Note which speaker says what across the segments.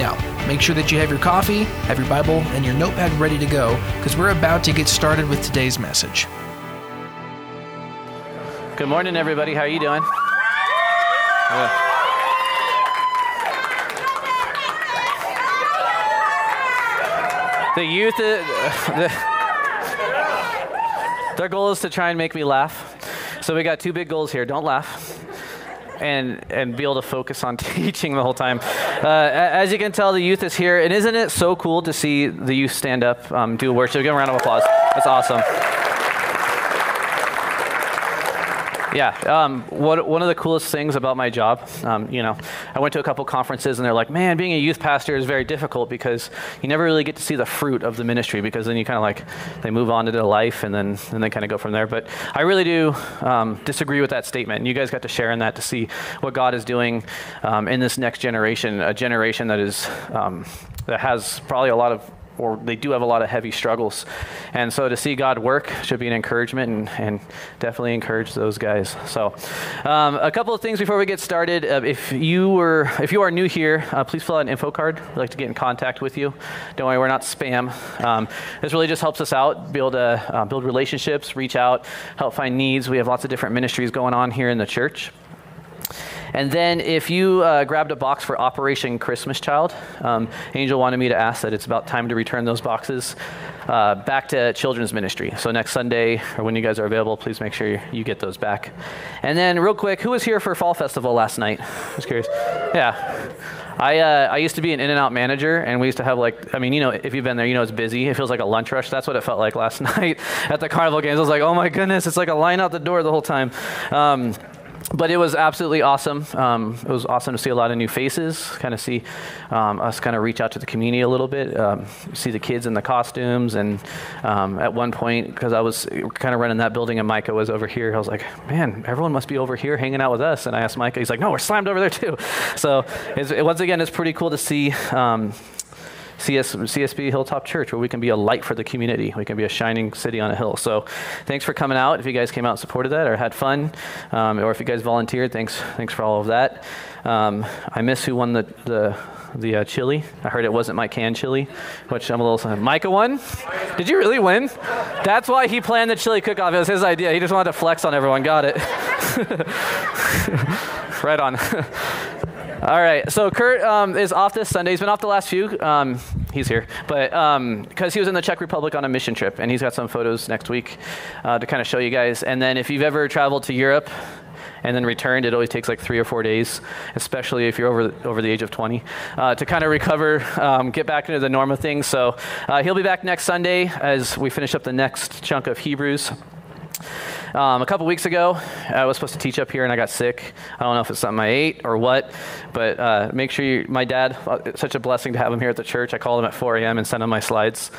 Speaker 1: Now, make sure that you have your coffee, have your Bible, and your notepad ready to go because we're about to get started with today's message.
Speaker 2: Good morning, everybody. How are you doing? Yeah. The youth, uh, the, their goal is to try and make me laugh. So we got two big goals here. Don't laugh and and be able to focus on teaching the whole time. Uh, as you can tell, the youth is here, and isn't it so cool to see the youth stand up, um, do worship? Give them a round of applause. That's awesome. Yeah, um, what, one of the coolest things about my job, um, you know, I went to a couple conferences and they're like, man, being a youth pastor is very difficult because you never really get to see the fruit of the ministry because then you kind of like, they move on to their life and then, and they kind of go from there. But I really do um, disagree with that statement. And you guys got to share in that to see what God is doing um, in this next generation, a generation that is, um, that has probably a lot of or they do have a lot of heavy struggles. And so to see God work should be an encouragement and, and definitely encourage those guys. So um, a couple of things before we get started. Uh, if you were, if you are new here, uh, please fill out an info card. We'd like to get in contact with you. Don't worry, we're not spam. Um, this really just helps us out, be able to uh, build relationships, reach out, help find needs. We have lots of different ministries going on here in the church. And then if you uh, grabbed a box for Operation Christmas Child, um, Angel wanted me to ask that it's about time to return those boxes uh, back to children's ministry. So next Sunday, or when you guys are available, please make sure you get those back. And then real quick, who was here for Fall Festival last night? Just curious. Yeah. I, uh, I used to be an In-N-Out manager, and we used to have like, I mean, you know, if you've been there, you know it's busy. It feels like a lunch rush. That's what it felt like last night at the carnival games. I was like, oh my goodness, it's like a line out the door the whole time. Um, but it was absolutely awesome. Um, it was awesome to see a lot of new faces, kind of see um, us kind of reach out to the community a little bit, um, see the kids in the costumes. And um, at one point, because I was kind of running that building and Micah was over here, I was like, man, everyone must be over here hanging out with us. And I asked Micah, he's like, no, we're slammed over there too. So it, once again, it's pretty cool to see um, CS, CSB Hilltop Church, where we can be a light for the community. We can be a shining city on a hill. So thanks for coming out. If you guys came out and supported that or had fun, um, or if you guys volunteered, thanks, thanks for all of that. Um, I miss who won the, the the uh, chili. I heard it wasn't my canned chili, which I'm a little. Micah won. Did you really win? That's why he planned the chili cook-off. It was his idea. He just wanted to flex on everyone. Got it. right on. All right. So Kurt um, is off this Sunday. He's been off the last few. Um, he's here, but because um, he was in the Czech Republic on a mission trip, and he's got some photos next week uh, to kind of show you guys. And then if you've ever traveled to Europe and then returned, it always takes like three or four days, especially if you're over over the age of 20, uh, to kind of recover, um, get back into the norm of things. So uh, he'll be back next Sunday as we finish up the next chunk of Hebrews. Um, a couple weeks ago, I was supposed to teach up here and I got sick. I don't know if it's something I ate or what, but uh, make sure you, my dad, uh, such a blessing to have him here at the church. I called him at 4 a.m. and sent him my slides.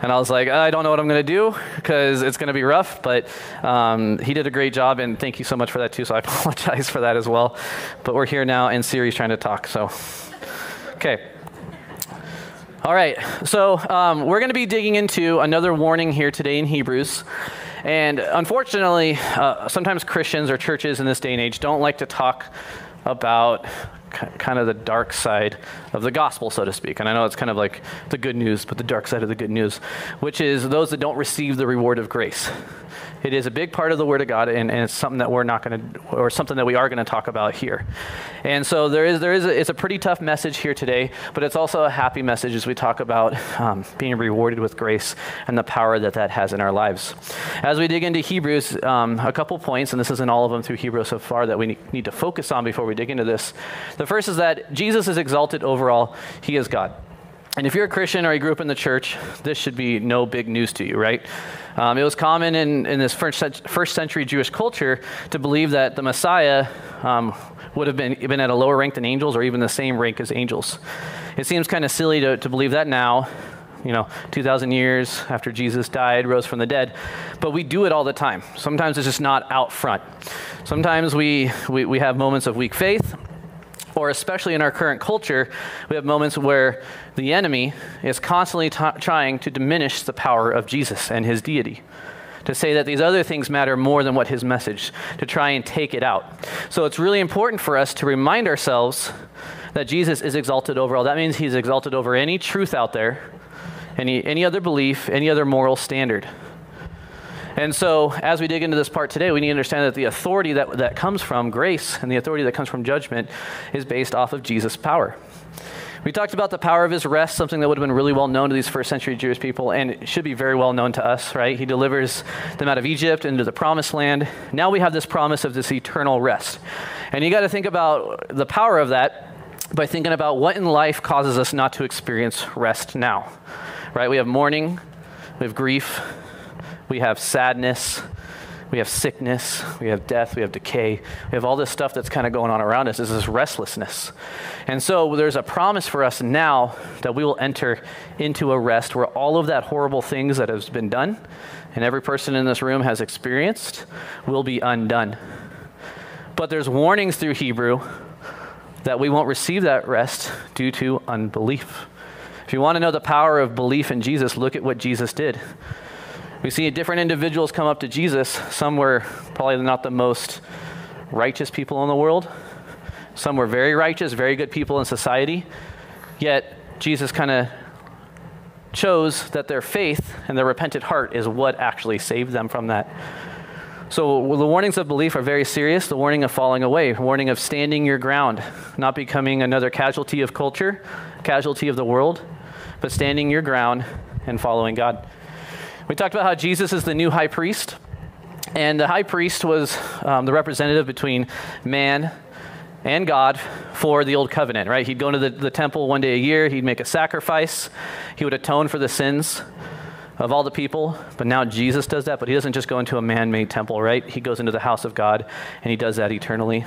Speaker 2: And I was like, I don't know what I'm going to do because it's going to be rough, but um, he did a great job and thank you so much for that too. So I apologize for that as well. But we're here now and Siri's trying to talk. So, okay. All right, so um, we're going to be digging into another warning here today in Hebrews. And unfortunately, uh, sometimes Christians or churches in this day and age don't like to talk about kind of the dark side of the gospel, so to speak. And I know it's kind of like the good news, but the dark side of the good news, which is those that don't receive the reward of grace. It is a big part of the Word of God, and, and it's something that we're not going to, or something that we are going to talk about here. And so there is, there is, a, it's a pretty tough message here today, but it's also a happy message as we talk about um, being rewarded with grace and the power that that has in our lives. As we dig into Hebrews, um, a couple points, and this isn't all of them through Hebrews so far that we need to focus on before we dig into this. The first is that Jesus is exalted overall; He is God. And if you're a Christian or you grew up in the church, this should be no big news to you, right? Um, it was common in, in this first, first century Jewish culture to believe that the Messiah um, would have been, been at a lower rank than angels or even the same rank as angels. It seems kind of silly to, to believe that now, you know, 2,000 years after Jesus died, rose from the dead. But we do it all the time. Sometimes it's just not out front. Sometimes we, we, we have moments of weak faith, or especially in our current culture, we have moments where the enemy is constantly t- trying to diminish the power of Jesus and his deity. To say that these other things matter more than what his message, to try and take it out. So it's really important for us to remind ourselves that Jesus is exalted over all. That means he's exalted over any truth out there, any, any other belief, any other moral standard. And so, as we dig into this part today, we need to understand that the authority that, that comes from grace and the authority that comes from judgment is based off of Jesus' power. We talked about the power of his rest, something that would have been really well known to these first century Jewish people, and it should be very well known to us, right? He delivers them out of Egypt into the promised land. Now we have this promise of this eternal rest. And you got to think about the power of that by thinking about what in life causes us not to experience rest now, right? We have mourning, we have grief, we have sadness, we have sickness, we have death, we have decay, we have all this stuff that's kind of going on around us. Is this is restlessness. And so there's a promise for us now that we will enter into a rest where all of that horrible things that has been done and every person in this room has experienced will be undone. But there's warnings through Hebrew that we won't receive that rest due to unbelief. If you want to know the power of belief in Jesus, look at what Jesus did. We see different individuals come up to Jesus. Some were probably not the most righteous people in the world. Some were very righteous, very good people in society. Yet Jesus kind of chose that their faith and their repentant heart is what actually saved them from that. So the warnings of belief are very serious. The warning of falling away, warning of standing your ground, not becoming another casualty of culture, casualty of the world, but standing your ground and following God. We talked about how Jesus is the new high priest, and the high priest was um, the representative between man and God for the old covenant, right? He'd go into the, the temple one day a year, he'd make a sacrifice, he would atone for the sins of all the people. But now Jesus does that, but he doesn't just go into a man made temple, right? He goes into the house of God, and he does that eternally.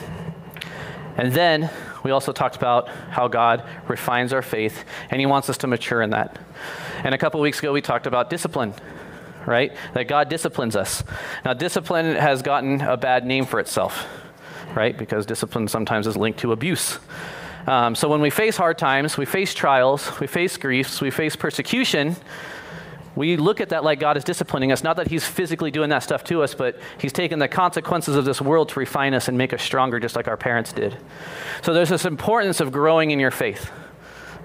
Speaker 2: And then we also talked about how God refines our faith, and he wants us to mature in that. And a couple weeks ago, we talked about discipline right? That God disciplines us. Now, discipline has gotten a bad name for itself, right? Because discipline sometimes is linked to abuse. Um, so when we face hard times, we face trials, we face griefs, we face persecution, we look at that like God is disciplining us. Not that He's physically doing that stuff to us, but He's taking the consequences of this world to refine us and make us stronger, just like our parents did. So there's this importance of growing in your faith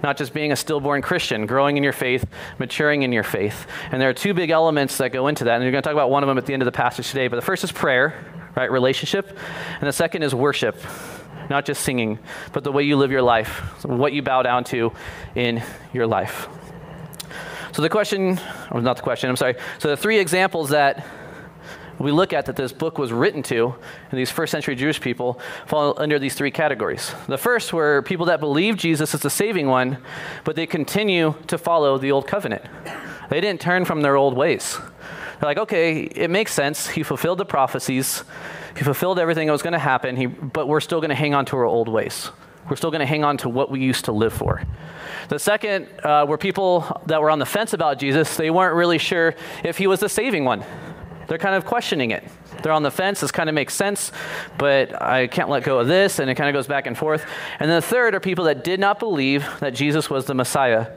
Speaker 2: not just being a stillborn Christian, growing in your faith, maturing in your faith. And there are two big elements that go into that. And we're going to talk about one of them at the end of the passage today. But the first is prayer, right? Relationship. And the second is worship. Not just singing, but the way you live your life, what you bow down to in your life. So the question, or not the question, I'm sorry. So the three examples that we look at that this book was written to, and these first century Jewish people fall under these three categories. The first were people that believe Jesus is the saving one, but they continue to follow the old covenant. They didn't turn from their old ways. They're like, okay, it makes sense. He fulfilled the prophecies, he fulfilled everything that was going to happen, he, but we're still going to hang on to our old ways. We're still going to hang on to what we used to live for. The second uh, were people that were on the fence about Jesus. They weren't really sure if he was the saving one. They're kind of questioning it. They're on the fence. This kind of makes sense, but I can't let go of this, and it kind of goes back and forth. And then the third are people that did not believe that Jesus was the Messiah,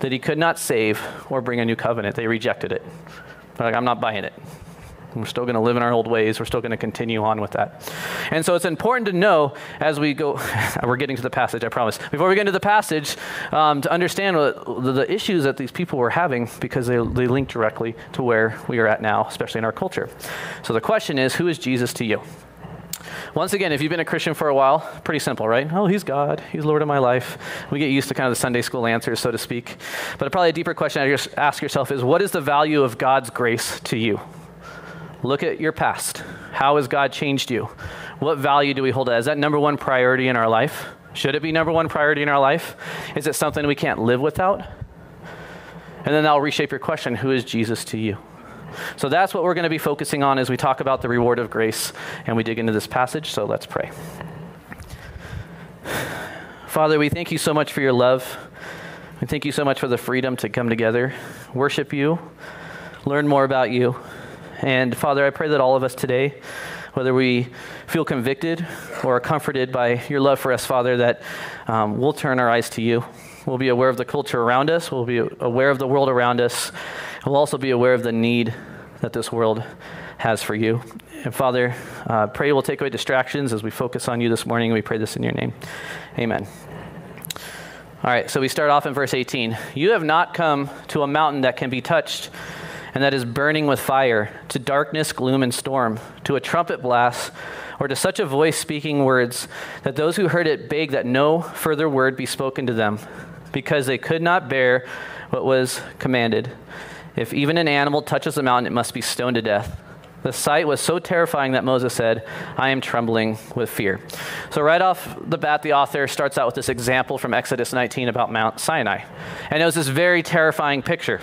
Speaker 2: that he could not save or bring a new covenant. They rejected it. They're like, I'm not buying it. We're still going to live in our old ways. We're still going to continue on with that. And so it's important to know as we go, we're getting to the passage, I promise. Before we get into the passage, um, to understand the, the, issues that these people were having because they, they link directly to where we are at now, especially in our culture. So the question is who is Jesus to you? Once again, if you've been a Christian for a while, pretty simple, right? Oh, he's God. He's Lord of my life. We get used to kind of the Sunday school answers, so to speak. But probably a deeper question I just ask yourself is what is the value of God's grace to you? Look at your past. How has God changed you? What value do we hold? Is that number one priority in our life? Should it be number one priority in our life? Is it something we can't live without? And then that'll reshape your question who is Jesus to you? So that's what we're going to be focusing on as we talk about the reward of grace and we dig into this passage. So let's pray. Father, we thank you so much for your love. We thank you so much for the freedom to come together, worship you, learn more about you. And Father, I pray that all of us today, whether we feel convicted or are comforted by your love for us, Father, that um, we'll turn our eyes to you. We'll be aware of the culture around us, we'll be aware of the world around us, we'll also be aware of the need that this world has for you. And Father, uh, pray we'll take away distractions as we focus on you this morning. We pray this in your name. Amen. All right, so we start off in verse 18. You have not come to a mountain that can be touched and that is burning with fire, to darkness, gloom, and storm, to a trumpet blast, or to such a voice speaking words that those who heard it begged that no further word be spoken to them, because they could not bear what was commanded. If even an animal touches the mountain, it must be stoned to death. The sight was so terrifying that Moses said, I am trembling with fear. So, right off the bat, the author starts out with this example from Exodus 19 about Mount Sinai. And it was this very terrifying picture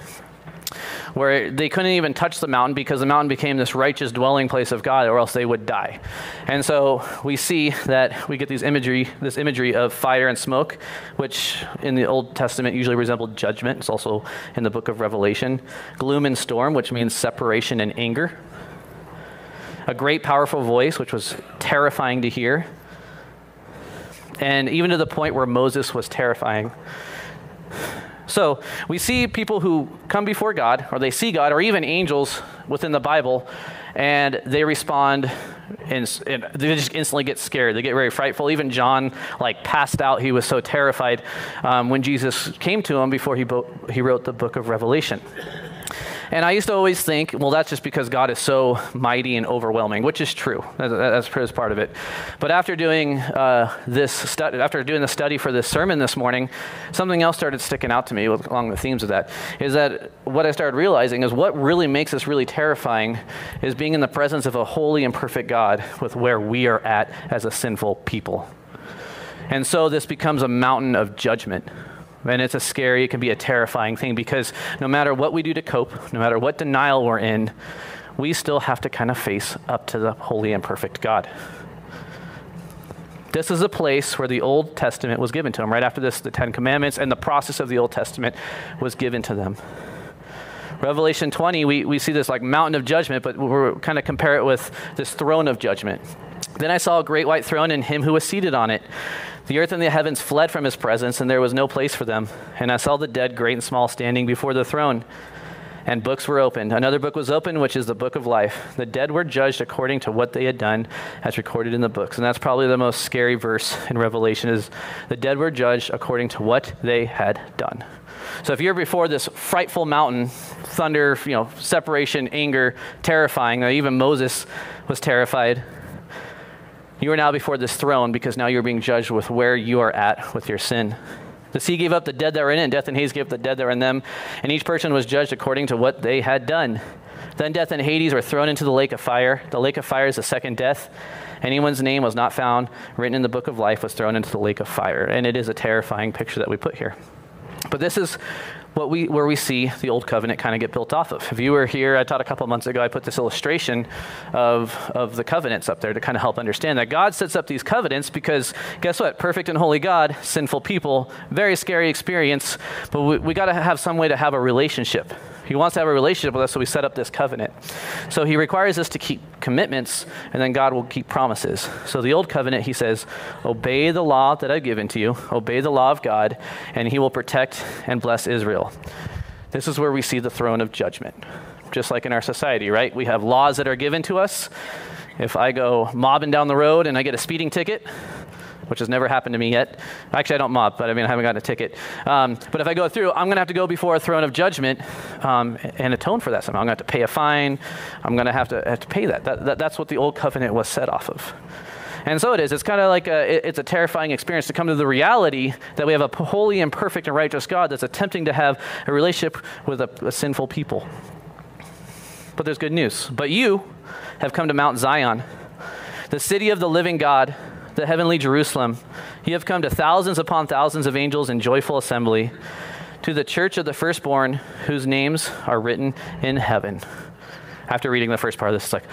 Speaker 2: where they couldn't even touch the mountain because the mountain became this righteous dwelling place of God, or else they would die. And so we see that we get these imagery, this imagery of fire and smoke, which in the Old Testament usually resembled judgment. It's also in the book of Revelation. Gloom and storm, which means separation and anger a great, powerful voice, which was terrifying to hear. And even to the point where Moses was terrifying. So we see people who come before God, or they see God, or even angels within the Bible, and they respond and, and, they just instantly get scared. They get very frightful. Even John, like, passed out. He was so terrified um, when Jesus came to him before he, bo- he wrote the book of Revelation. And I used to always think, well, that's just because God is so mighty and overwhelming, which is true. That's, that's part of it. But after doing uh, this study, after doing the study for this sermon this morning, something else started sticking out to me along the themes of that. Is that what I started realizing is what really makes this really terrifying is being in the presence of a holy and perfect God with where we are at as a sinful people. And so this becomes a mountain of judgment and it's a scary, it can be a terrifying thing because no matter what we do to cope, no matter what denial we're in, we still have to kind of face up to the holy and perfect God. This is a place where the Old Testament was given to them. Right after this, the Ten Commandments and the process of the Old Testament was given to them. Revelation 20, we, we see this like mountain of judgment, but we're kind of compare it with this throne of judgment. Then I saw a great white throne and him who was seated on it. The earth and the heavens fled from his presence, and there was no place for them. And I saw the dead, great and small, standing before the throne. And books were opened. Another book was opened, which is the book of life. The dead were judged according to what they had done, as recorded in the books. And that's probably the most scary verse in Revelation is the dead were judged according to what they had done. So if you're before this frightful mountain, thunder, you know, separation, anger, terrifying, even Moses was terrified. You are now before this throne because now you're being judged with where you are at with your sin. The sea gave up the dead that were in it, and death and Hades gave up the dead that were in them, and each person was judged according to what they had done. Then death and Hades were thrown into the lake of fire. The lake of fire is the second death. Anyone's name was not found written in the book of life was thrown into the lake of fire. And it is a terrifying picture that we put here. But this is what we, where we see the old covenant kind of get built off of. If you were here, I taught a couple months ago, I put this illustration of, of the covenants up there to kind of help understand that God sets up these covenants because guess what? Perfect and holy God, sinful people, very scary experience, but we, we got to have some way to have a relationship. He wants to have a relationship with us, so we set up this covenant. So he requires us to keep commitments, and then God will keep promises. So the old covenant, he says, obey the law that I've given to you, obey the law of God, and he will protect and bless Israel. This is where we see the throne of judgment. Just like in our society, right? We have laws that are given to us. If I go mobbing down the road and I get a speeding ticket, which has never happened to me yet. Actually, I don't mob, but I mean, I haven't gotten a ticket. Um, but if I go through, I'm going to have to go before a throne of judgment um, and atone for that somehow. I'm going to have to pay a fine. I'm going to have to have to pay that. That, that. That's what the old covenant was set off of. And so it is. It's kind of like a, it's a terrifying experience to come to the reality that we have a holy and perfect and righteous God that's attempting to have a relationship with a, a sinful people. But there's good news. But you have come to Mount Zion, the city of the living God the heavenly Jerusalem. You have come to thousands upon thousands of angels in joyful assembly, to the church of the firstborn whose names are written in heaven. After reading the first part of this, it's like,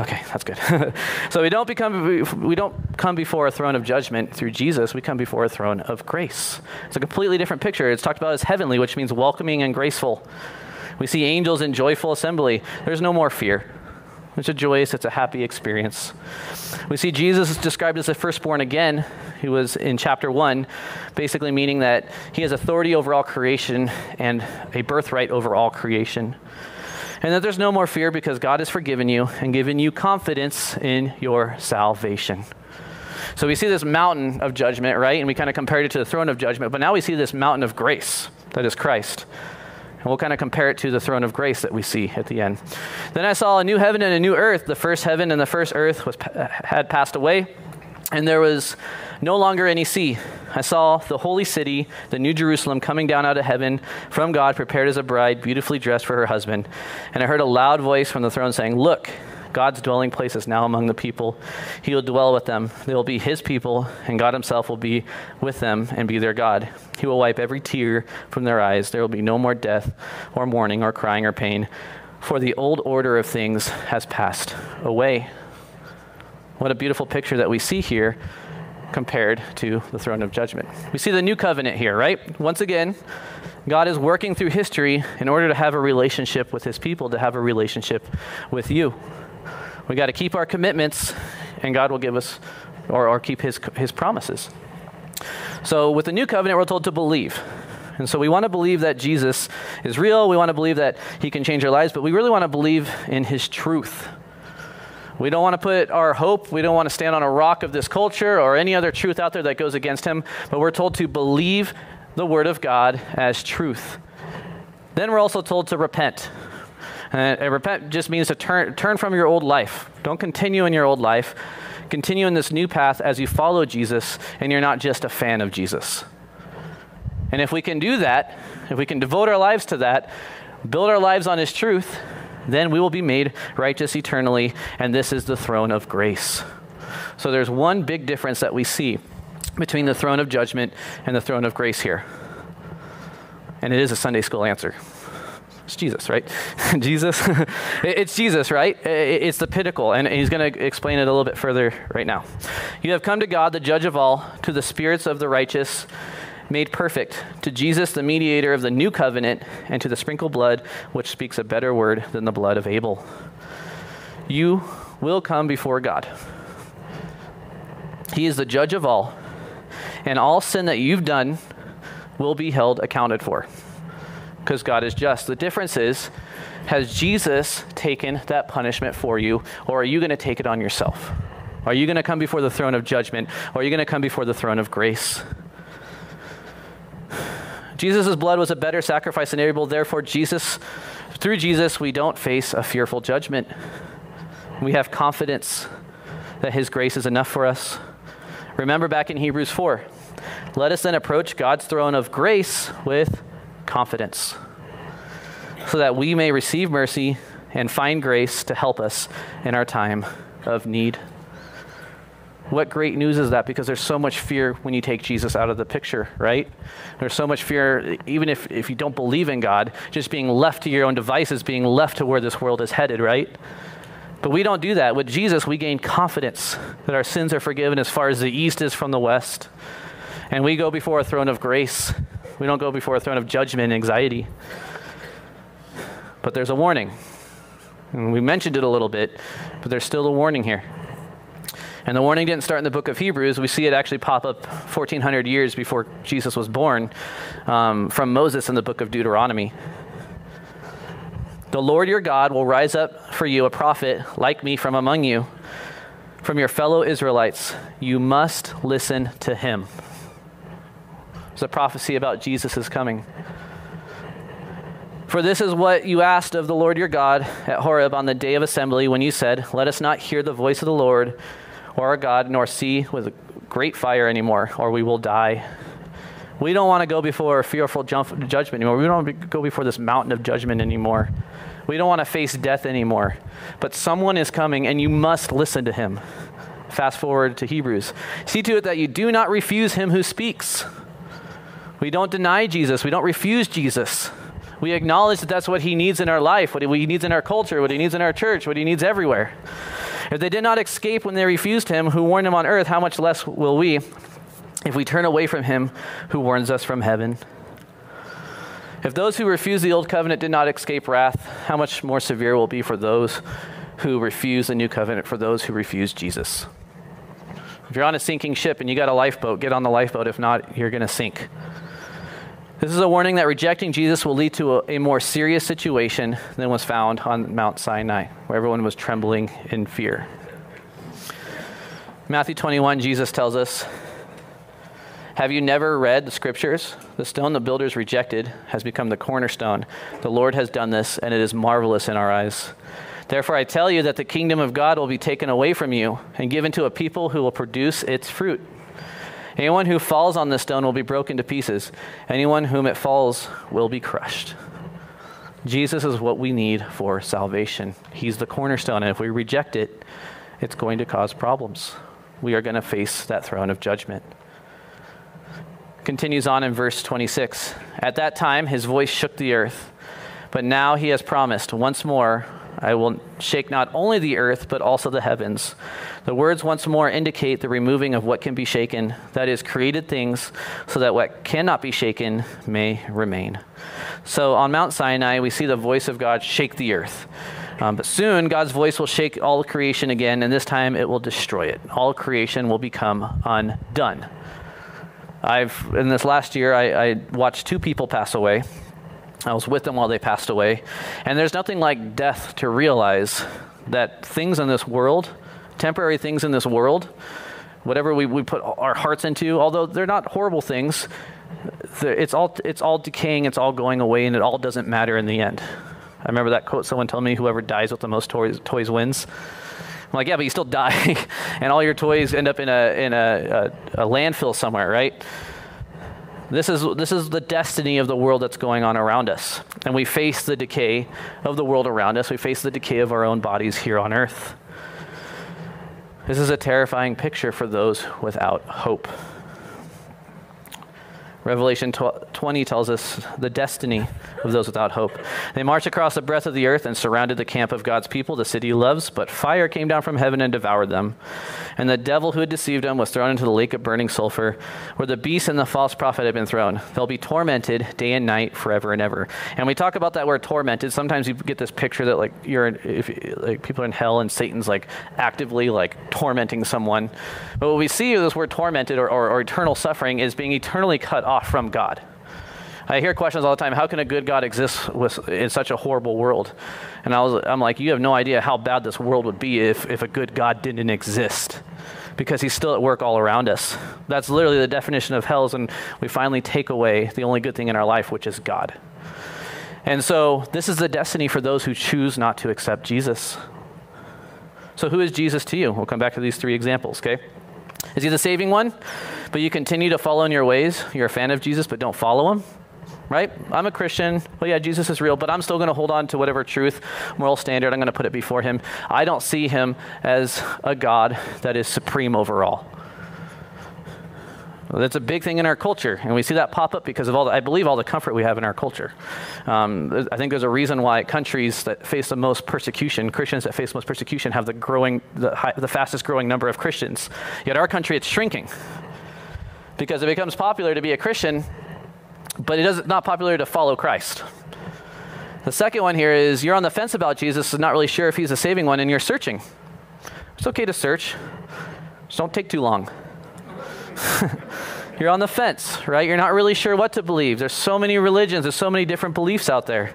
Speaker 2: okay, that's good. so we don't become we don't come before a throne of judgment through Jesus. We come before a throne of grace. It's a completely different picture. It's talked about as heavenly, which means welcoming and graceful. We see angels in joyful assembly. There's no more fear. It's a joyous, it's a happy experience. We see Jesus described as the firstborn again, He was in chapter 1, basically meaning that he has authority over all creation and a birthright over all creation. And that there's no more fear because God has forgiven you and given you confidence in your salvation. So we see this mountain of judgment, right? And we kind of compared it to the throne of judgment, but now we see this mountain of grace that is Christ. And we'll kind of compare it to the throne of grace that we see at the end. Then I saw a new heaven and a new earth. The first heaven and the first earth was, uh, had passed away, and there was no longer any sea. I saw the holy city, the new Jerusalem, coming down out of heaven from God, prepared as a bride, beautifully dressed for her husband. And I heard a loud voice from the throne saying, Look, God's dwelling place is now among the people. He will dwell with them. They will be his people, and God himself will be with them and be their God. He will wipe every tear from their eyes. There will be no more death, or mourning, or crying, or pain, for the old order of things has passed away. What a beautiful picture that we see here compared to the throne of judgment. We see the new covenant here, right? Once again, God is working through history in order to have a relationship with his people, to have a relationship with you. We got to keep our commitments, and God will give us or, or keep his, his promises. So, with the new covenant, we're told to believe. And so, we want to believe that Jesus is real. We want to believe that he can change our lives, but we really want to believe in his truth. We don't want to put our hope, we don't want to stand on a rock of this culture or any other truth out there that goes against him, but we're told to believe the word of God as truth. Then we're also told to repent. And, and repent just means to turn, turn from your old life. Don't continue in your old life. Continue in this new path as you follow Jesus and you're not just a fan of Jesus. And if we can do that, if we can devote our lives to that, build our lives on His truth, then we will be made righteous eternally, and this is the throne of grace. So there's one big difference that we see between the throne of judgment and the throne of grace here. And it is a Sunday school answer. It's Jesus, right? Jesus. it's Jesus, right? It's the pinnacle. And he's going to explain it a little bit further right now. You have come to God, the judge of all, to the spirits of the righteous made perfect, to Jesus, the mediator of the new covenant, and to the sprinkled blood, which speaks a better word than the blood of Abel. You will come before God. He is the judge of all, and all sin that you've done will be held accounted for because God is just. The difference is, has Jesus taken that punishment for you, or are you going to take it on yourself? Are you going to come before the throne of judgment, or are you going to come before the throne of grace? Jesus' blood was a better sacrifice than Abel. Therefore, Jesus, through Jesus, we don't face a fearful judgment. We have confidence that his grace is enough for us. Remember back in Hebrews 4 let us then approach God's throne of grace with confidence, so that we may receive mercy and find grace to help us in our time of need. What great news is that? Because there's so much fear when you take Jesus out of the picture, right? There's so much fear, even if, if you don't believe in God, just being left to your own devices, being left to where this world is headed, right? But we don't do that. With Jesus, we gain confidence that our sins are forgiven as far as the east is from the west. And we go before a throne of grace we don't go before a throne of judgment and anxiety. But there's a warning. And we mentioned it a little bit, but there's still a warning here. And the warning didn't start in the book of Hebrews. We see it actually pop up 1,400 years before Jesus was born um, from Moses in the book of Deuteronomy. The Lord your God will rise up for you a prophet like me from among you, from your fellow Israelites. You must listen to him. It's a prophecy about Jesus' coming. For this is what you asked of the Lord your God at Horeb on the day of assembly when you said, Let us not hear the voice of the Lord or our God, nor see with a great fire anymore, or we will die. We don't want to go before fearful judgment anymore. We don't want to go before this mountain of judgment anymore. We don't want to face death anymore. But someone is coming, and you must listen to him. Fast forward to Hebrews. See to it that you do not refuse him who speaks. We don't deny Jesus. We don't refuse Jesus. We acknowledge that that's what he needs in our life, what he needs in our culture, what he needs in our church, what he needs everywhere. If they did not escape when they refused him who warned them on earth, how much less will we if we turn away from him who warns us from heaven? If those who refuse the old covenant did not escape wrath, how much more severe will be for those who refuse the new covenant, for those who refuse Jesus? If you're on a sinking ship and you got a lifeboat, get on the lifeboat. If not, you're going to sink. This is a warning that rejecting Jesus will lead to a, a, more serious situation than was found on Mount Sinai, where everyone was trembling in fear. Matthew 21, Jesus tells us, Have you never read the scriptures? The stone the builders rejected has become the cornerstone. The Lord has done this, and it is marvelous in our eyes. Therefore, I tell you that the kingdom of God will be taken away from you and given to a people who will produce its fruit. Anyone who falls on this stone will be broken to pieces. Anyone whom it falls will be crushed. Jesus is what we need for salvation. He's the cornerstone, and if we reject it, it's going to cause problems. We are going to face that throne of judgment. Continues on in verse 26. At that time, his voice shook the earth, but now he has promised once more I will shake not only the earth, but also the heavens. The words once more indicate the removing of what can be shaken, that is, created things, so that what cannot be shaken may remain. So on Mount Sinai, we see the voice of God shake the earth. Um, but soon, God's voice will shake all creation again, and this time it will destroy it. All creation will become undone. I've, in this last year, I, I watched two people pass away. I was with them while they passed away. And there's nothing like death to realize that things in this world, temporary things in this world, whatever we, we put our hearts into, although they're not horrible things, it's all, it's all decaying, it's all going away, and it all doesn't matter in the end. I remember that quote someone told me whoever dies with the most toys, toys wins. I'm like, yeah, but you still die, and all your toys end up in a, in a, a, a landfill somewhere, right? This is, this is the destiny of the world that's going on around us. And we face the decay of the world around us. We face the decay of our own bodies here on earth. This is a terrifying picture for those without hope. Revelation 20 tells us the destiny of those without hope. They marched across the breadth of the earth and surrounded the camp of God's people, the city he loves, but fire came down from heaven and devoured them. And the devil who had deceived them was thrown into the lake of burning sulfur, where the beast and the false prophet had been thrown. They'll be tormented day and night forever and ever. And we talk about that word tormented. Sometimes you get this picture that like you're in, if like people are in hell and Satan's like actively like tormenting someone. But what we see with this word tormented or, or, or eternal suffering is being eternally cut off from God. I hear questions all the time. How can a good God exist with, in such a horrible world? And I was, I'm like, you have no idea how bad this world would be if, if a good God didn't exist, because He's still at work all around us. That's literally the definition of hell. And we finally take away the only good thing in our life, which is God. And so this is the destiny for those who choose not to accept Jesus. So who is Jesus to you? We'll come back to these three examples. Okay. Is he the saving one? But you continue to follow in your ways. You're a fan of Jesus, but don't follow him. Right? I'm a Christian. Well, yeah, Jesus is real, but I'm still going to hold on to whatever truth, moral standard, I'm going to put it before him. I don't see him as a God that is supreme over all. That's a big thing in our culture, and we see that pop up because of all the, I believe all the comfort we have in our culture. Um, I think there's a reason why countries that face the most persecution, Christians that face the most persecution, have the growing, the, high, the fastest growing number of Christians. Yet our country, it's shrinking because it becomes popular to be a Christian, but it is not popular to follow Christ. The second one here is you're on the fence about Jesus, not really sure if he's a saving one, and you're searching. It's okay to search. Just don't take too long. You're on the fence, right? You're not really sure what to believe. There's so many religions, there's so many different beliefs out there.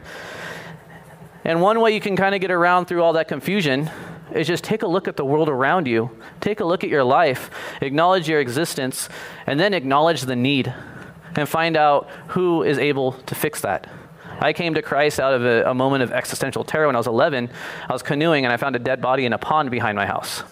Speaker 2: And one way you can kind of get around through all that confusion is just take a look at the world around you, take a look at your life, acknowledge your existence, and then acknowledge the need and find out who is able to fix that. I came to Christ out of a, a moment of existential terror when I was 11. I was canoeing and I found a dead body in a pond behind my house.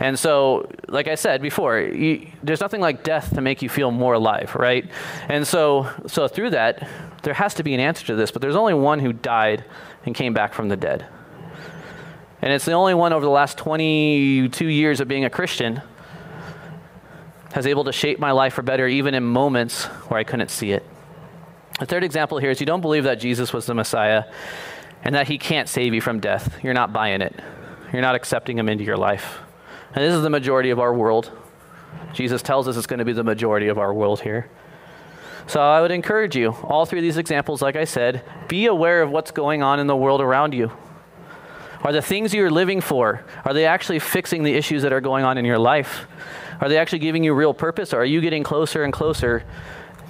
Speaker 2: And so, like I said before, you, there's nothing like death to make you feel more alive, right? And so, so through that, there has to be an answer to this, but there's only one who died and came back from the dead. And it's the only one over the last 22 years of being a Christian has able to shape my life for better even in moments where I couldn't see it. The third example here is you don't believe that Jesus was the Messiah and that he can't save you from death. You're not buying it, you're not accepting him into your life. And this is the majority of our world. Jesus tells us it's going to be the majority of our world here. So I would encourage you, all three of these examples, like I said, be aware of what's going on in the world around you. Are the things you're living for, are they actually fixing the issues that are going on in your life? Are they actually giving you real purpose, or are you getting closer and closer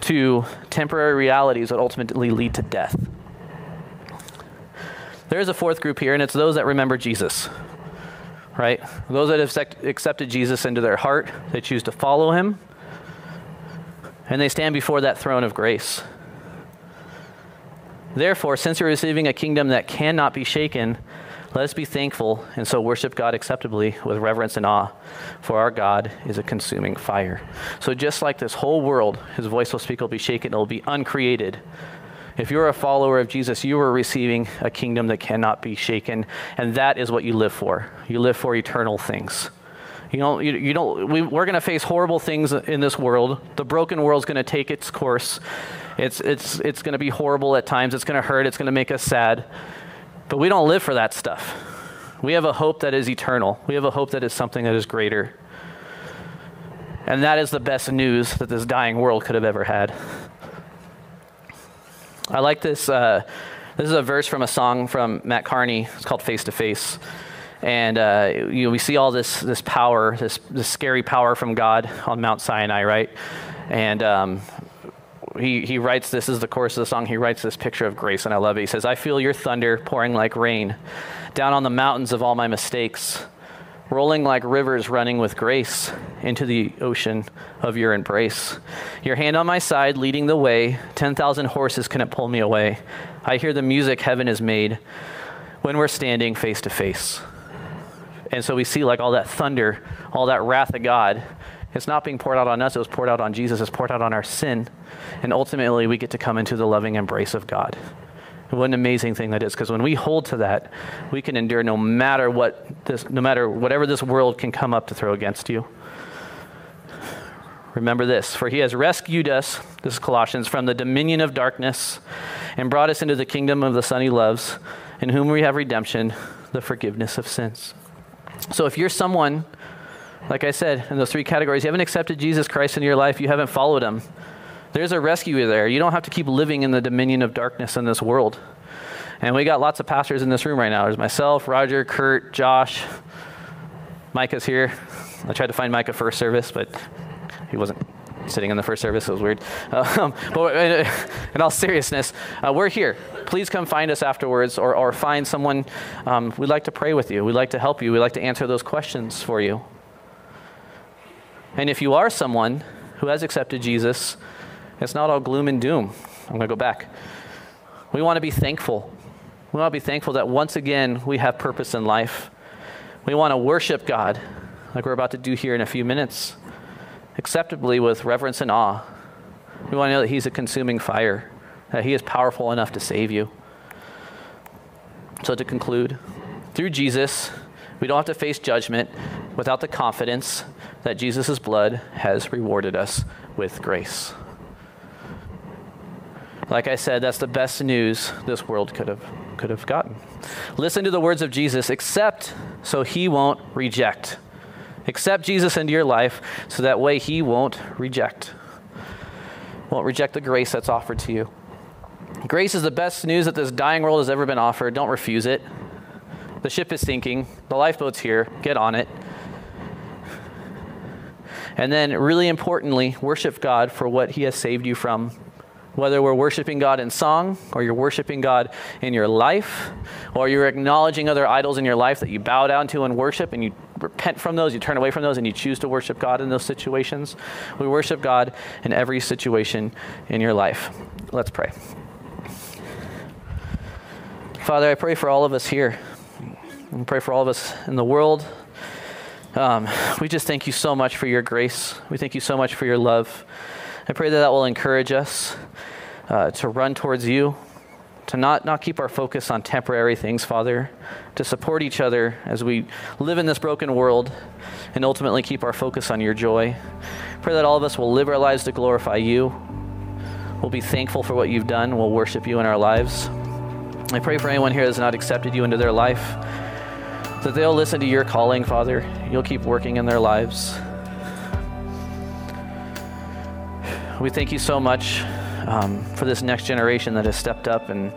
Speaker 2: to temporary realities that ultimately lead to death? There's a fourth group here, and it's those that remember Jesus, right? Those that have accepted Jesus into their heart, they choose to follow him, and they stand before that throne of grace. Therefore, since you're receiving a kingdom that cannot be shaken, let us be thankful and so worship God acceptably with reverence and awe, for our God is a consuming fire. So, just like this whole world, his voice will speak, will be shaken, it will be uncreated. If you're a follower of Jesus, you are receiving a kingdom that cannot be shaken, and that is what you live for. You live for eternal things. You don't, you, you don't, we, we're going to face horrible things in this world. The broken world's going to take its course. It's, it's, it's going to be horrible at times. It's going to hurt. It's going to make us sad. But we don't live for that stuff. We have a hope that is eternal. We have a hope that is something that is greater. And that is the best news that this dying world could have ever had. I like this. Uh, this is a verse from a song from Matt Carney. It's called Face to Face. And uh, you know, we see all this, this power, this, this scary power from God on Mount Sinai, right? And um, he, he writes this is the chorus of the song. He writes this picture of grace, and I love it. He says, I feel your thunder pouring like rain down on the mountains of all my mistakes, rolling like rivers running with grace into the ocean of your embrace. Your hand on my side, leading the way. 10,000 horses couldn't pull me away. I hear the music heaven has made when we're standing face to face. And so we see like all that thunder, all that wrath of God it's not being poured out on us, it was poured out on Jesus, it's poured out on our sin. And ultimately, we get to come into the loving embrace of God. what an amazing thing that is, because when we hold to that, we can endure no matter what this, no matter whatever this world can come up to throw against you. Remember this, for he has rescued us, this is Colossians, from the dominion of darkness and brought us into the kingdom of the Son he loves, in whom we have redemption, the forgiveness of sins. So if you're someone like I said, in those three categories, you haven't accepted Jesus Christ into your life, you haven't followed him. There's a rescue there. You don't have to keep living in the dominion of darkness in this world. And we got lots of pastors in this room right now. There's myself, Roger, Kurt, Josh. Micah's here. I tried to find Micah first service, but he wasn't sitting in the first service. It was weird. Um, but in all seriousness, uh, we're here. Please come find us afterwards or, or find someone. Um, we'd like to pray with you. We'd like to help you. We'd like to answer those questions for you. And if you are someone who has accepted Jesus, it's not all gloom and doom. I'm going to go back. We want to be thankful. We want to be thankful that once again we have purpose in life. We want to worship God, like we're about to do here in a few minutes, acceptably with reverence and awe. We want to know that He's a consuming fire, that He is powerful enough to save you. So, to conclude, through Jesus, we don't have to face judgment without the confidence that Jesus' blood has rewarded us with grace. Like I said, that's the best news this world could have, could have gotten. Listen to the words of Jesus accept so he won't reject. Accept Jesus into your life so that way he won't reject. Won't reject the grace that's offered to you. Grace is the best news that this dying world has ever been offered. Don't refuse it. The ship is sinking. The lifeboat's here. Get on it. And then, really importantly, worship God for what He has saved you from. Whether we're worshiping God in song, or you're worshiping God in your life, or you're acknowledging other idols in your life that you bow down to and worship, and you repent from those, you turn away from those, and you choose to worship God in those situations. We worship God in every situation in your life. Let's pray. Father, I pray for all of us here. I pray for all of us in the world, um, we just thank you so much for your grace. We thank you so much for your love. I pray that that will encourage us uh, to run towards you, to not, not keep our focus on temporary things, Father, to support each other as we live in this broken world, and ultimately keep our focus on your joy. Pray that all of us will live our lives to glorify you. we'll be thankful for what you've done. We'll worship you in our lives. I pray for anyone here that has not accepted you into their life, that they'll listen to your calling, Father. You'll keep working in their lives. We thank you so much um, for this next generation that has stepped up and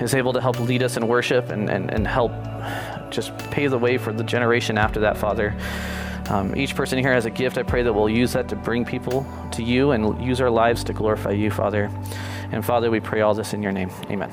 Speaker 2: is able to help lead us in worship and, and, and help just pave the way for the generation after that, Father. Um, each person here has a gift. I pray that we'll use that to bring people to you and use our lives to glorify you, Father. And Father, we pray all this in your name. Amen.